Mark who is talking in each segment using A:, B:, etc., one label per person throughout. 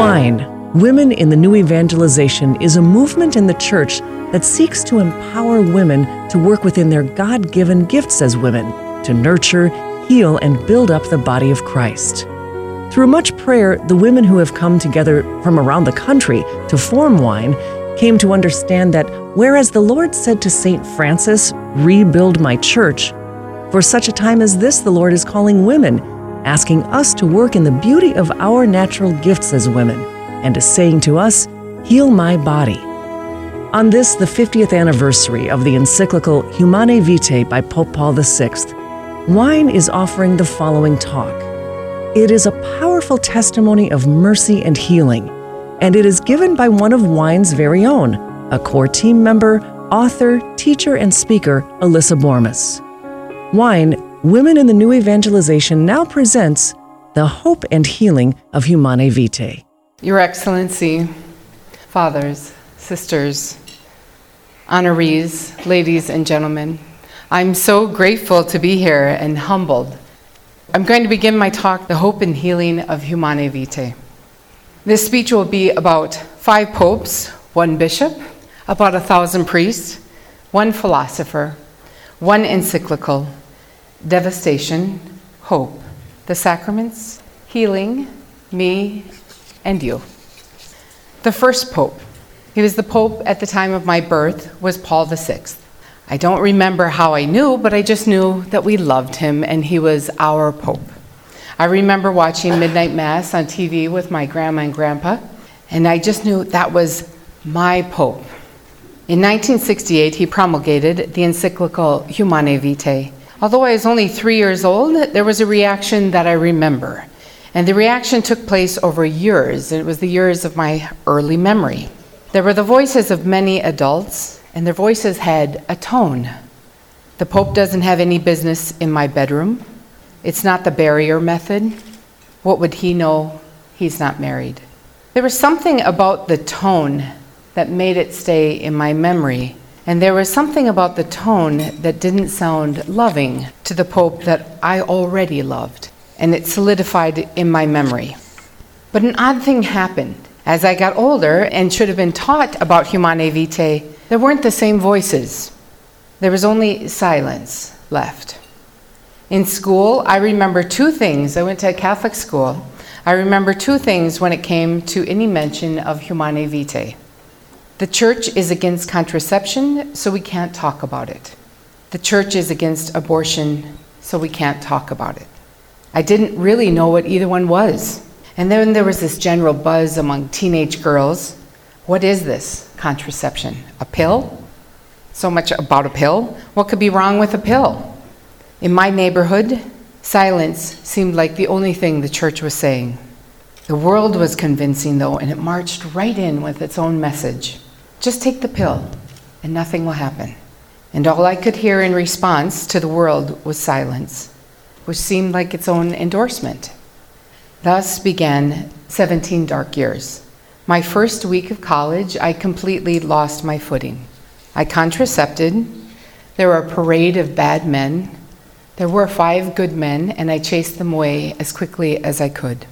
A: Wine, Women in the New Evangelization, is a movement in the church that seeks to empower women to work within their God given gifts as women, to nurture, heal, and build up the body of Christ. Through much prayer, the women who have come together from around the country to form Wine came to understand that whereas the Lord said to St. Francis, Rebuild my church, for such a time as this, the Lord is calling women, asking us to work in the beauty of our natural gifts as women, and is saying to us, Heal my body. On this, the 50th anniversary of the encyclical Humanae Vitae by Pope Paul VI, Wine is offering the following talk. It is a powerful testimony of mercy and healing, and it is given by one of Wine's very own, a core team member, author, teacher, and speaker, Alyssa Bormes. Wine, Women in the New Evangelization now presents The Hope and Healing of Humanae Vitae.
B: Your Excellency, fathers, sisters, honorees, ladies and gentlemen, I'm so grateful to be here and humbled. I'm going to begin my talk, The Hope and Healing of Humanae Vitae. This speech will be about five popes, one bishop, about a thousand priests, one philosopher, one encyclical, devastation, hope, the sacraments, healing, me, and you. The first pope, he was the pope at the time of my birth, was Paul VI. I don't remember how I knew, but I just knew that we loved him and he was our pope. I remember watching Midnight Mass on TV with my grandma and grandpa, and I just knew that was my pope. In 1968, he promulgated the encyclical Humanae Vitae. Although I was only three years old, there was a reaction that I remember. And the reaction took place over years. It was the years of my early memory. There were the voices of many adults, and their voices had a tone. The Pope doesn't have any business in my bedroom. It's not the barrier method. What would he know? He's not married. There was something about the tone that made it stay in my memory. And there was something about the tone that didn't sound loving to the Pope that I already loved and it solidified in my memory. But an odd thing happened. As I got older and should have been taught about Humanae Vitae, there weren't the same voices. There was only silence left. In school, I remember two things. I went to a Catholic school. I remember two things when it came to any mention of Humanae Vitae. The church is against contraception, so we can't talk about it. The church is against abortion, so we can't talk about it. I didn't really know what either one was. And then there was this general buzz among teenage girls. What is this contraception? A pill? So much about a pill. What could be wrong with a pill? In my neighborhood, silence seemed like the only thing the church was saying. The world was convincing, though, and it marched right in with its own message. Just take the pill, and nothing will happen. And all I could hear in response to the world was silence which seemed like its own endorsement. Thus began 17 dark years. My first week of college, I completely lost my footing. I contracepted. There were a parade of bad men. There were five good men, and I chased them away as quickly as I could.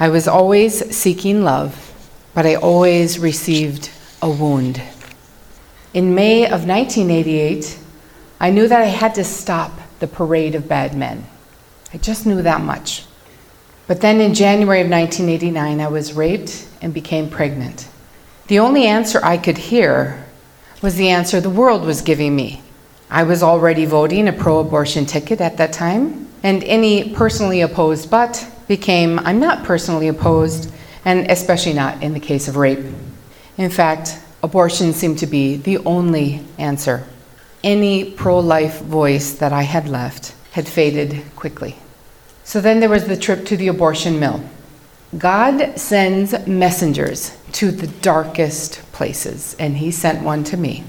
B: I was always seeking love, but I always received a wound. In May of 1988, I knew that I had to stop the parade of bad men. I just knew that much. But then in January of 1989, I was raped and became pregnant. The only answer I could hear was the answer the world was giving me. I was already voting a pro abortion ticket at that time, and any personally opposed but became I'm not personally opposed, and especially not in the case of rape. In fact, abortion seemed to be the only answer. Any pro life voice that I had left had faded quickly. So then there was the trip to the abortion mill. God sends messengers to the darkest places, and He sent one to me.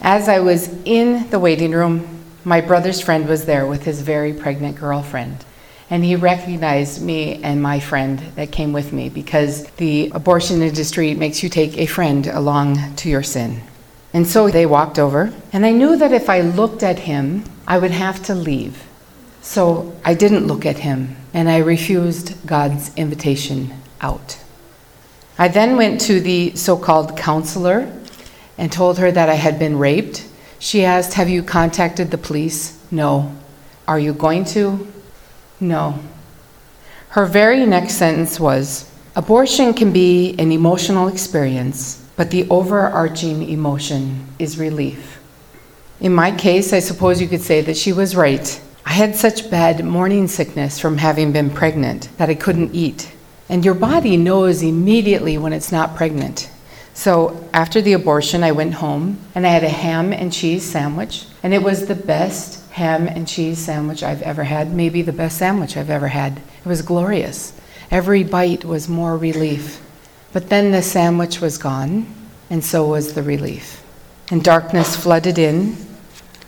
B: As I was in the waiting room, my brother's friend was there with his very pregnant girlfriend. And he recognized me and my friend that came with me because the abortion industry makes you take a friend along to your sin. And so they walked over, and I knew that if I looked at him, I would have to leave. So I didn't look at him, and I refused God's invitation out. I then went to the so called counselor and told her that I had been raped. She asked, Have you contacted the police? No. Are you going to? No. Her very next sentence was Abortion can be an emotional experience, but the overarching emotion is relief. In my case, I suppose you could say that she was right. I had such bad morning sickness from having been pregnant that I couldn't eat. And your body knows immediately when it's not pregnant. So after the abortion, I went home and I had a ham and cheese sandwich, and it was the best ham and cheese sandwich I've ever had, maybe the best sandwich I've ever had. It was glorious. Every bite was more relief. But then the sandwich was gone, and so was the relief. And darkness flooded in.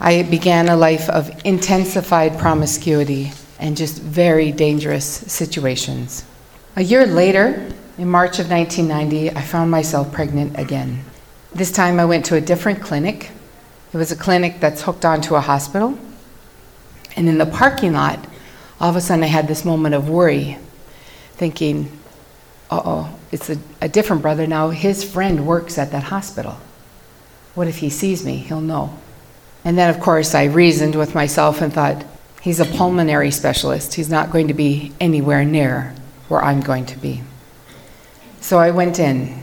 B: I began a life of intensified promiscuity and just very dangerous situations. A year later, in March of 1990, I found myself pregnant again. This time I went to a different clinic. It was a clinic that's hooked onto a hospital. And in the parking lot, all of a sudden I had this moment of worry thinking, uh oh, it's a, a different brother now. His friend works at that hospital. What if he sees me? He'll know. And then, of course, I reasoned with myself and thought, he's a pulmonary specialist. He's not going to be anywhere near where I'm going to be. So I went in,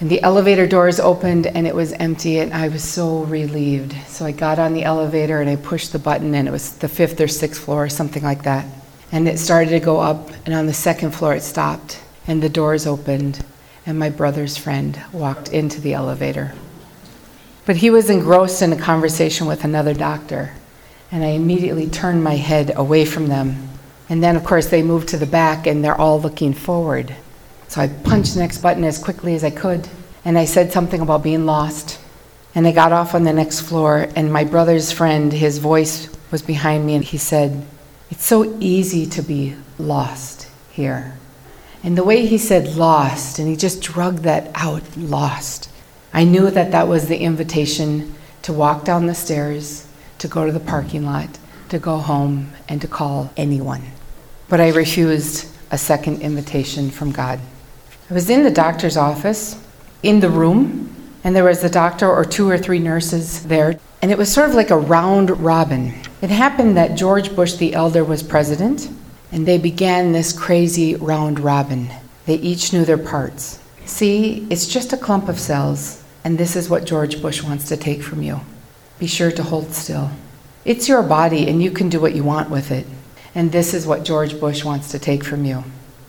B: and the elevator doors opened, and it was empty, and I was so relieved. So I got on the elevator and I pushed the button, and it was the fifth or sixth floor, something like that. And it started to go up, and on the second floor it stopped, and the doors opened, and my brother's friend walked into the elevator. But he was engrossed in a conversation with another doctor, and I immediately turned my head away from them. And then, of course, they moved to the back, and they're all looking forward. So I punched the next button as quickly as I could, and I said something about being lost. And I got off on the next floor, and my brother's friend, his voice was behind me, and he said, it's so easy to be lost here. And the way he said lost, and he just drug that out, lost, I knew that that was the invitation to walk down the stairs, to go to the parking lot, to go home, and to call anyone. But I refused a second invitation from God. I was in the doctor's office, in the room, and there was a doctor or two or three nurses there, and it was sort of like a round robin. It happened that George Bush the elder was president, and they began this crazy round robin. They each knew their parts. See, it's just a clump of cells, and this is what George Bush wants to take from you. Be sure to hold still. It's your body, and you can do what you want with it. And this is what George Bush wants to take from you.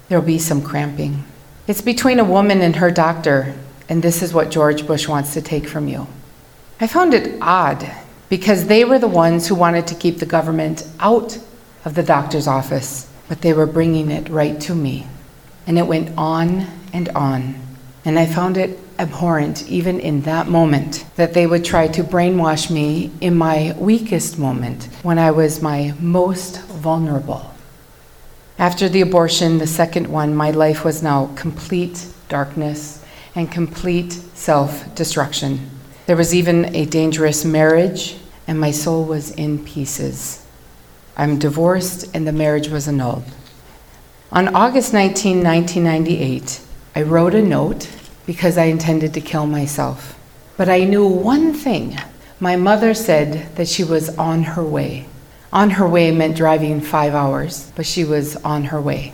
B: There'll be some cramping. It's between a woman and her doctor, and this is what George Bush wants to take from you. I found it odd because they were the ones who wanted to keep the government out of the doctor's office, but they were bringing it right to me. And it went on and on. And I found it abhorrent, even in that moment, that they would try to brainwash me in my weakest moment, when I was my most vulnerable. After the abortion, the second one, my life was now complete darkness and complete self destruction. There was even a dangerous marriage and my soul was in pieces. I'm divorced, and the marriage was annulled. On August 19, 1998, I wrote a note because I intended to kill myself. But I knew one thing. My mother said that she was on her way. On her way meant driving five hours, but she was on her way.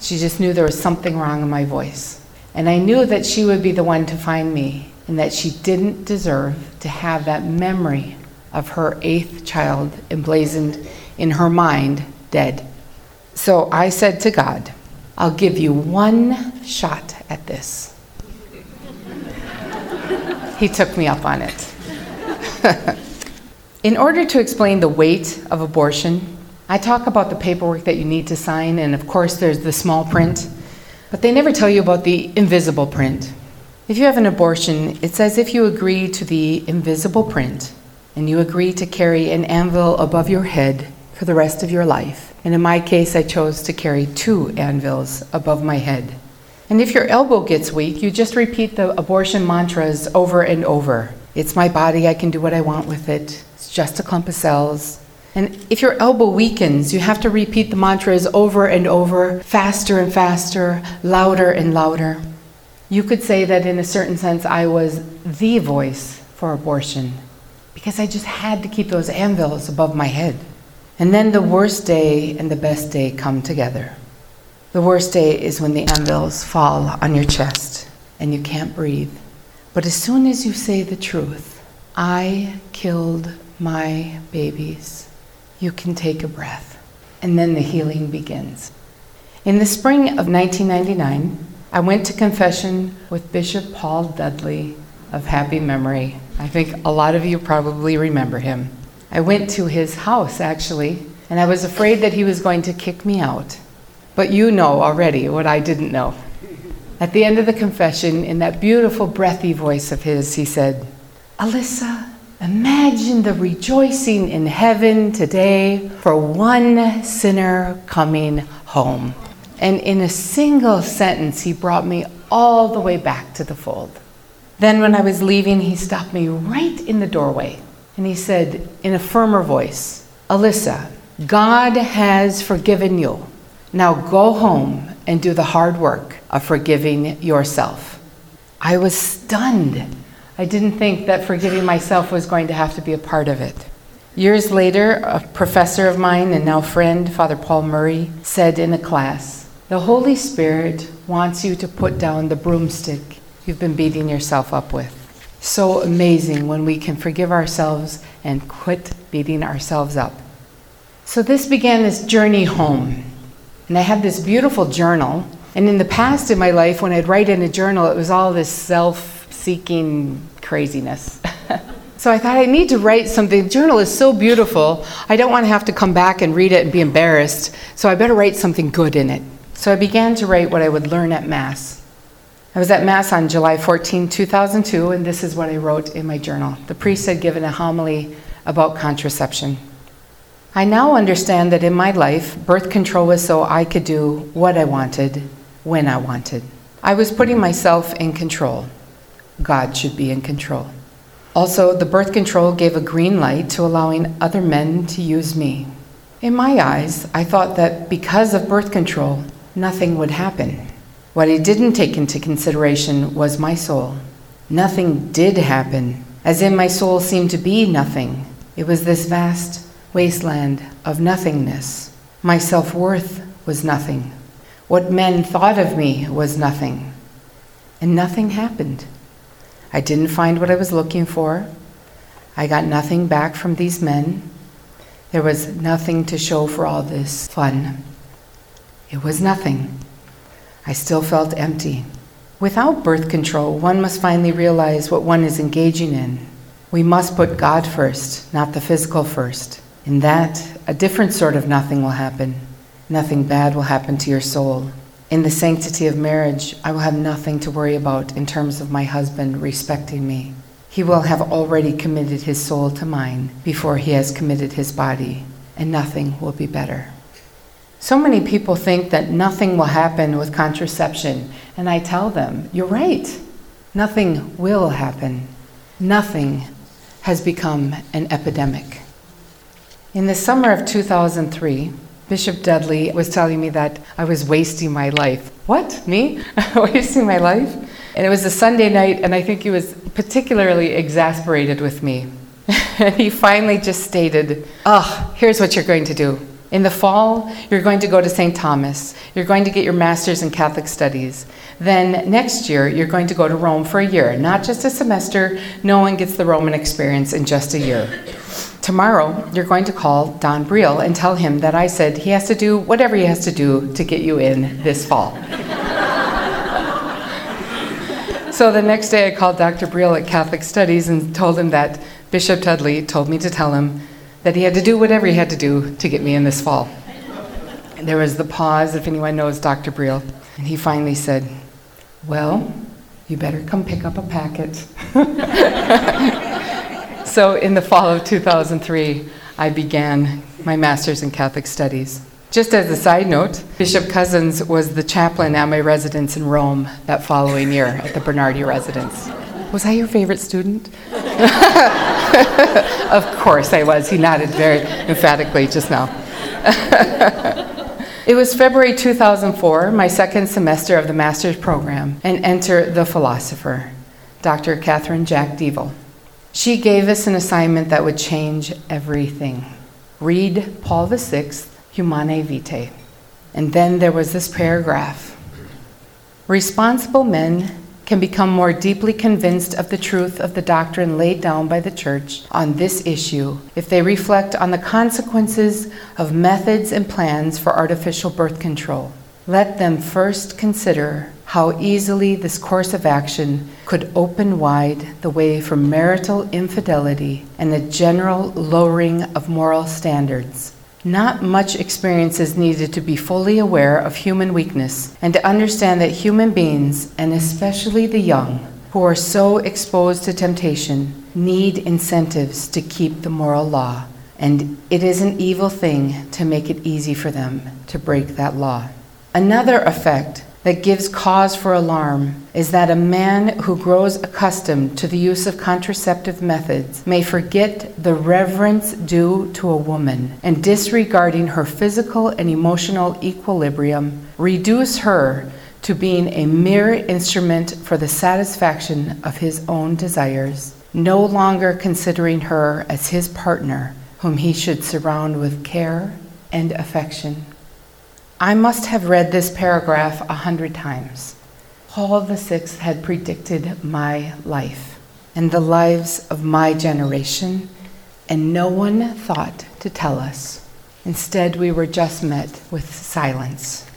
B: She just knew there was something wrong in my voice. And I knew that she would be the one to find me and that she didn't deserve to have that memory of her eighth child emblazoned in her mind, dead. So I said to God, I'll give you one shot at this. he took me up on it. in order to explain the weight of abortion, I talk about the paperwork that you need to sign, and of course, there's the small print, but they never tell you about the invisible print. If you have an abortion, it's as if you agree to the invisible print and you agree to carry an anvil above your head for the rest of your life. And in my case, I chose to carry two anvils above my head. And if your elbow gets weak, you just repeat the abortion mantras over and over. It's my body, I can do what I want with it. It's just a clump of cells. And if your elbow weakens, you have to repeat the mantras over and over, faster and faster, louder and louder. You could say that in a certain sense, I was the voice for abortion because I just had to keep those anvils above my head. And then the worst day and the best day come together. The worst day is when the anvils fall on your chest and you can't breathe. But as soon as you say the truth, I killed my babies, you can take a breath. And then the healing begins. In the spring of 1999, I went to confession with Bishop Paul Dudley of happy memory. I think a lot of you probably remember him. I went to his house actually, and I was afraid that he was going to kick me out. But you know already what I didn't know. At the end of the confession, in that beautiful, breathy voice of his, he said, Alyssa, imagine the rejoicing in heaven today for one sinner coming home. And in a single sentence, he brought me all the way back to the fold. Then, when I was leaving, he stopped me right in the doorway and he said in a firmer voice, Alyssa, God has forgiven you. Now go home and do the hard work of forgiving yourself. I was stunned. I didn't think that forgiving myself was going to have to be a part of it. Years later, a professor of mine and now friend, Father Paul Murray, said in a class, The Holy Spirit wants you to put down the broomstick you've been beating yourself up with. So amazing when we can forgive ourselves and quit beating ourselves up. So this began this journey home. And I had this beautiful journal. And in the past in my life, when I'd write in a journal, it was all this self seeking craziness. so I thought I need to write something. The journal is so beautiful. I don't want to have to come back and read it and be embarrassed. So I better write something good in it. So I began to write what I would learn at Mass. I was at Mass on July 14, 2002, and this is what I wrote in my journal. The priest had given a homily about contraception. I now understand that in my life, birth control was so I could do what I wanted, when I wanted. I was putting myself in control. God should be in control. Also, the birth control gave a green light to allowing other men to use me. In my eyes, I thought that because of birth control, nothing would happen. What he didn't take into consideration was my soul. Nothing did happen, as in my soul seemed to be nothing. It was this vast wasteland of nothingness. My self worth was nothing. What men thought of me was nothing. And nothing happened. I didn't find what I was looking for. I got nothing back from these men. There was nothing to show for all this fun. It was nothing. I still felt empty. Without birth control, one must finally realize what one is engaging in. We must put God first, not the physical first. In that, a different sort of nothing will happen. Nothing bad will happen to your soul. In the sanctity of marriage, I will have nothing to worry about in terms of my husband respecting me. He will have already committed his soul to mine before he has committed his body, and nothing will be better. So many people think that nothing will happen with contraception, and I tell them, you're right. Nothing will happen. Nothing has become an epidemic. In the summer of 2003, Bishop Dudley was telling me that I was wasting my life. What? Me? wasting my life? And it was a Sunday night, and I think he was particularly exasperated with me. and he finally just stated, Oh, here's what you're going to do. In the fall, you're going to go to St. Thomas. You're going to get your master's in Catholic Studies. Then next year, you're going to go to Rome for a year, not just a semester. No one gets the Roman experience in just a year. Tomorrow, you're going to call Don Briel and tell him that I said he has to do whatever he has to do to get you in this fall. so the next day, I called Dr. Briel at Catholic Studies and told him that Bishop Dudley told me to tell him that he had to do whatever he had to do to get me in this fall. And there was the pause, if anyone knows Dr. Briel, and he finally said, Well, you better come pick up a packet. so in the fall of 2003, I began my master's in Catholic Studies. Just as a side note, Bishop Cozzens was the chaplain at my residence in Rome that following year at the Bernardi residence. Was I your favorite student? of course I was. He nodded very emphatically just now. It was February 2004, my second semester of the master's program, and enter the philosopher, Dr. Catherine Jack Deavel. She gave us an assignment that would change everything. Read Paul VI, Humanae Vitae. And then there was this paragraph Responsible men can become more deeply convinced of the truth of the doctrine laid down by the Church on this issue if they reflect on the consequences of methods and plans for artificial birth control. Let them first consider how easily this course of action could open wide the way for marital infidelity and a general lowering of moral standards. Not much experience is needed to be fully aware of human weakness and to understand that human beings, and especially the young, who are so exposed to temptation, need incentives to keep the moral law. And it is an evil thing to make it easy for them to break that law. Another effect that gives cause for alarm is that a man who grows accustomed to the use of contraceptive methods may forget the reverence due to a woman and disregarding her physical and emotional equilibrium, reduce her to being a mere instrument for the satisfaction of his own desires, no longer considering her as his partner whom he should surround with care and affection. I must have read this paragraph a hundred times. Paul VI had predicted my life and the lives of my generation, and no one thought to tell us. Instead, we were just met with silence.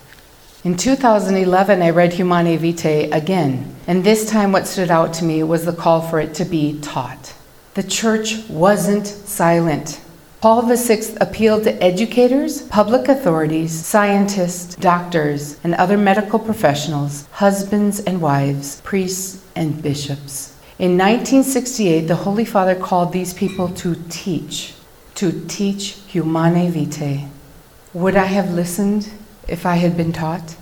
B: In 2011, I read Humanae Vitae again, and this time what stood out to me was the call for it to be taught. The church wasn't silent. Paul VI appealed to educators, public authorities, scientists, doctors, and other medical professionals, husbands and wives, priests and bishops. In 1968, the Holy Father called these people to teach, to teach Humanae Vitae. Would I have listened if I had been taught?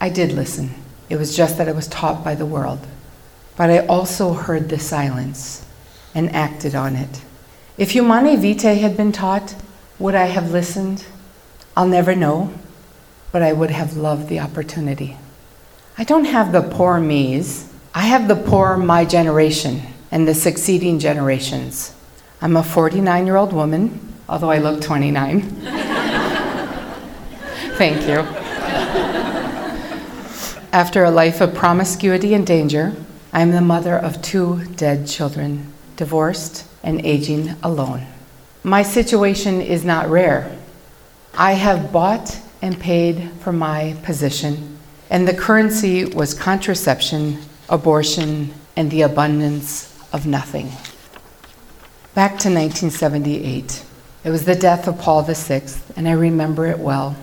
B: I did listen. It was just that I was taught by the world. But I also heard the silence and acted on it. If Humanae Vitae had been taught, would I have listened? I'll never know, but I would have loved the opportunity. I don't have the poor me's, I have the poor my generation and the succeeding generations. I'm a 49 year old woman, although I look 29. Thank you. After a life of promiscuity and danger, I am the mother of two dead children, divorced and aging alone. My situation is not rare. I have bought and paid for my position, and the currency was contraception, abortion, and the abundance of nothing. Back to 1978. It was the death of Paul VI, and I remember it well.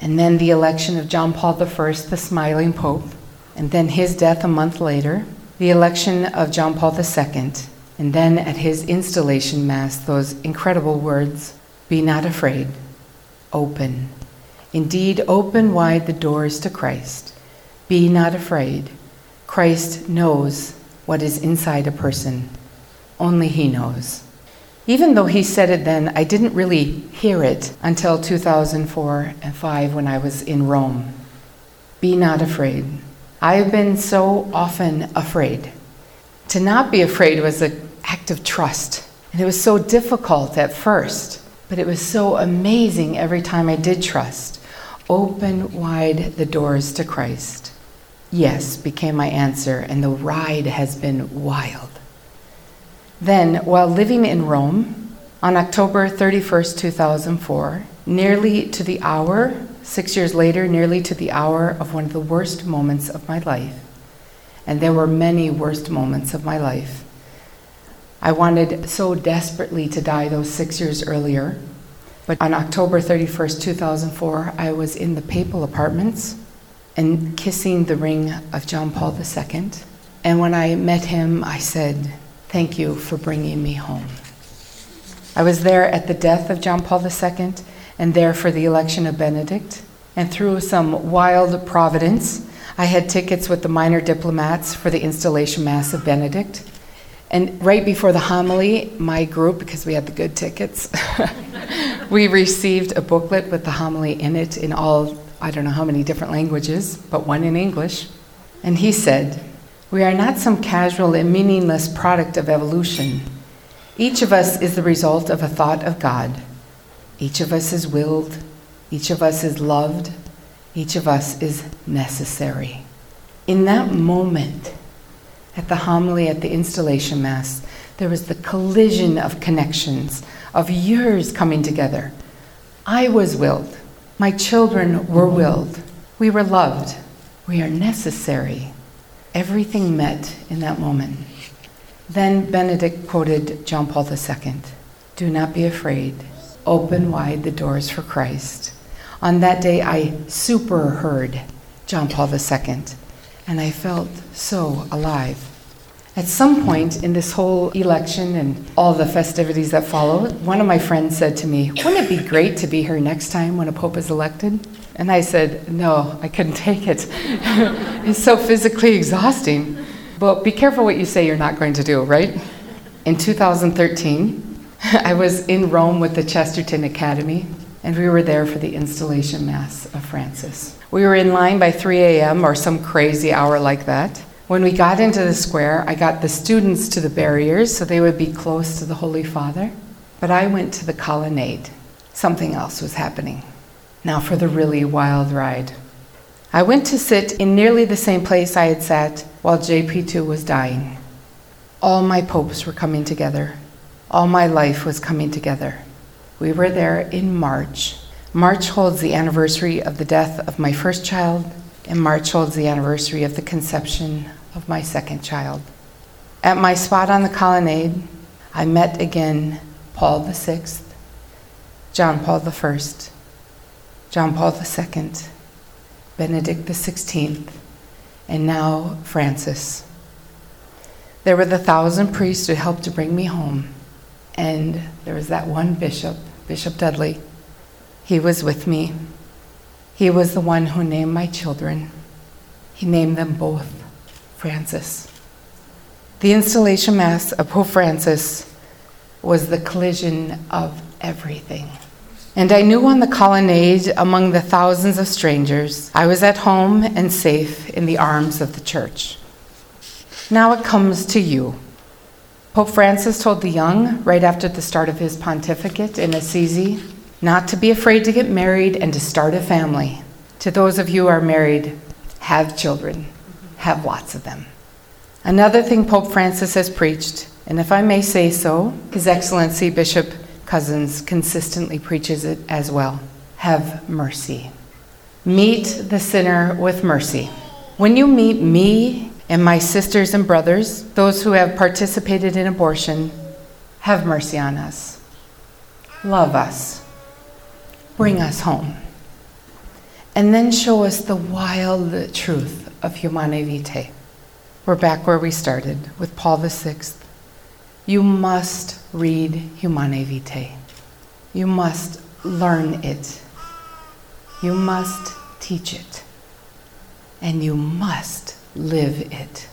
B: And then the election of John Paul I, the smiling Pope, and then his death a month later, the election of John Paul II, and then at his installation mass, those incredible words Be not afraid, open. Indeed, open wide the doors to Christ. Be not afraid. Christ knows what is inside a person, only He knows. Even though he said it then, I didn't really hear it until 2004 and 5 when I was in Rome. Be not afraid. I have been so often afraid. To not be afraid was an act of trust. And it was so difficult at first, but it was so amazing every time I did trust. Open wide the doors to Christ. Yes, became my answer, and the ride has been wild. Then, while living in Rome, on October 31st, 2004, nearly to the hour, six years later, nearly to the hour of one of the worst moments of my life, and there were many worst moments of my life. I wanted so desperately to die those six years earlier. But on October 31st, 2004, I was in the papal apartments and kissing the ring of John Paul II. And when I met him, I said, Thank you for bringing me home. I was there at the death of John Paul II and there for the election of Benedict. And through some wild providence, I had tickets with the minor diplomats for the installation mass of Benedict. And right before the homily, my group, because we had the good tickets, we received a booklet with the homily in it in all I don't know how many different languages, but one in English. And he said, We are not some casual and meaningless product of evolution. Each of us is the result of a thought of God. Each of us is willed. Each of us is loved. Each of us is necessary. In that moment, at the homily at the installation mass, there was the collision of connections, of years coming together. I was willed. My children were willed. We were loved. We are necessary. Everything met in that moment. Then Benedict quoted John Paul II Do not be afraid. Open wide the doors for Christ. On that day, I super heard John Paul II, and I felt so alive. At some point in this whole election and all the festivities that followed, one of my friends said to me, Wouldn't it be great to be here next time when a pope is elected? And I said, No, I couldn't take it. it's so physically exhausting. But be careful what you say you're not going to do, right? In 2013, I was in Rome with the Chesterton Academy, and we were there for the installation mass of Francis. We were in line by 3 a.m. or some crazy hour like that. When we got into the square, I got the students to the barriers so they would be close to the Holy Father. But I went to the colonnade. Something else was happening. Now for the really wild ride. I went to sit in nearly the same place I had sat while JP2 was dying. All my popes were coming together. All my life was coming together. We were there in March. March holds the anniversary of the death of my first child, and March holds the anniversary of the conception of my second child. At my spot on the colonnade, I met again Paul VI, John Paul I, John Paul II, Benedict XVI, and now Francis. There were the thousand priests who helped to bring me home, and there was that one bishop, Bishop Dudley. He was with me. He was the one who named my children. He named them both Francis. The installation mass of Pope Francis was the collision of everything. And I knew on the colonnade, among the thousands of strangers, I was at home and safe in the arms of the church. Now it comes to you. Pope Francis told the young, right after the start of his pontificate in Assisi, not to be afraid to get married and to start a family. To those of you who are married, have children have lots of them. Another thing Pope Francis has preached, and if I may say so, His Excellency Bishop Cozzens consistently preaches it as well have mercy. Meet the sinner with mercy. When you meet me and my sisters and brothers, those who have participated in abortion, have mercy on us. Love us. Bring us home. And then show us the wild truth of Humanae Vitae. We're back where we started with Paul VI. You must read Humanae Vitae. You must learn it. You must teach it. And you must live it.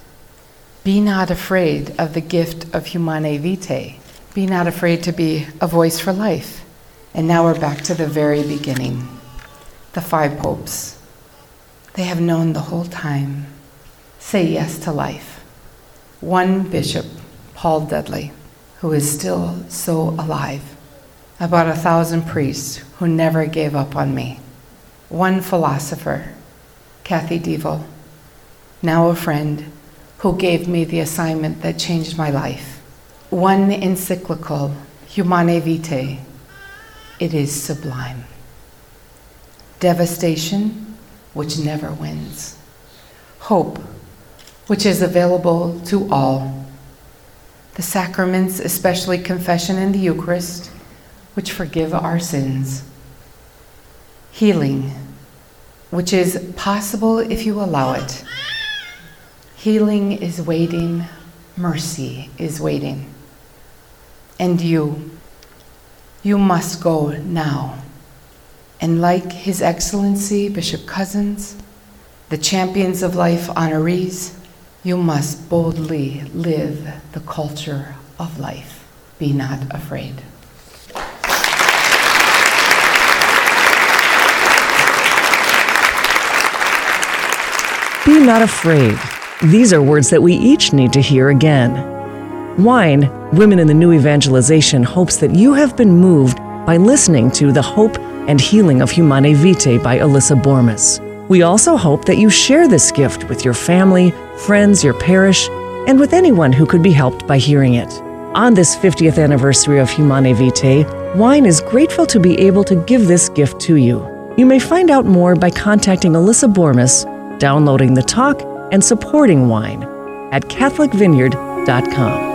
B: Be not afraid of the gift of Humanae Vitae. Be not afraid to be a voice for life. And now we're back to the very beginning the five popes. They have known the whole time. Say yes to life. One bishop, Paul Dudley, who is still so alive. About a thousand priests who never gave up on me. One philosopher, Kathy Deavel, now a friend, who gave me the assignment that changed my life. One encyclical, Humanae Vitae. It is sublime. Devastation, which never wins. Hope, which is available to all. The sacraments, especially confession and the Eucharist, which forgive our sins. Healing, which is possible if you allow it. Healing is waiting, mercy is waiting. And you, you must go now. And like His Excellency Bishop Cozzens, the Champions of Life honorees, you must boldly live the culture of life. Be not afraid.
A: Be not afraid. These are words that we each need to hear again. Wine, Women in the New Evangelization hopes that you have been moved by listening to The Hope and Healing of Humanae Vitae by Alyssa Bormes. We also hope that you share this gift with your family, friends, your parish, and with anyone who could be helped by hearing it. On this 50th anniversary of Humanae Vitae, Wine is grateful to be able to give this gift to you. You may find out more by contacting Alyssa Bormes, downloading the talk, and supporting Wine at CatholicVineyard.com.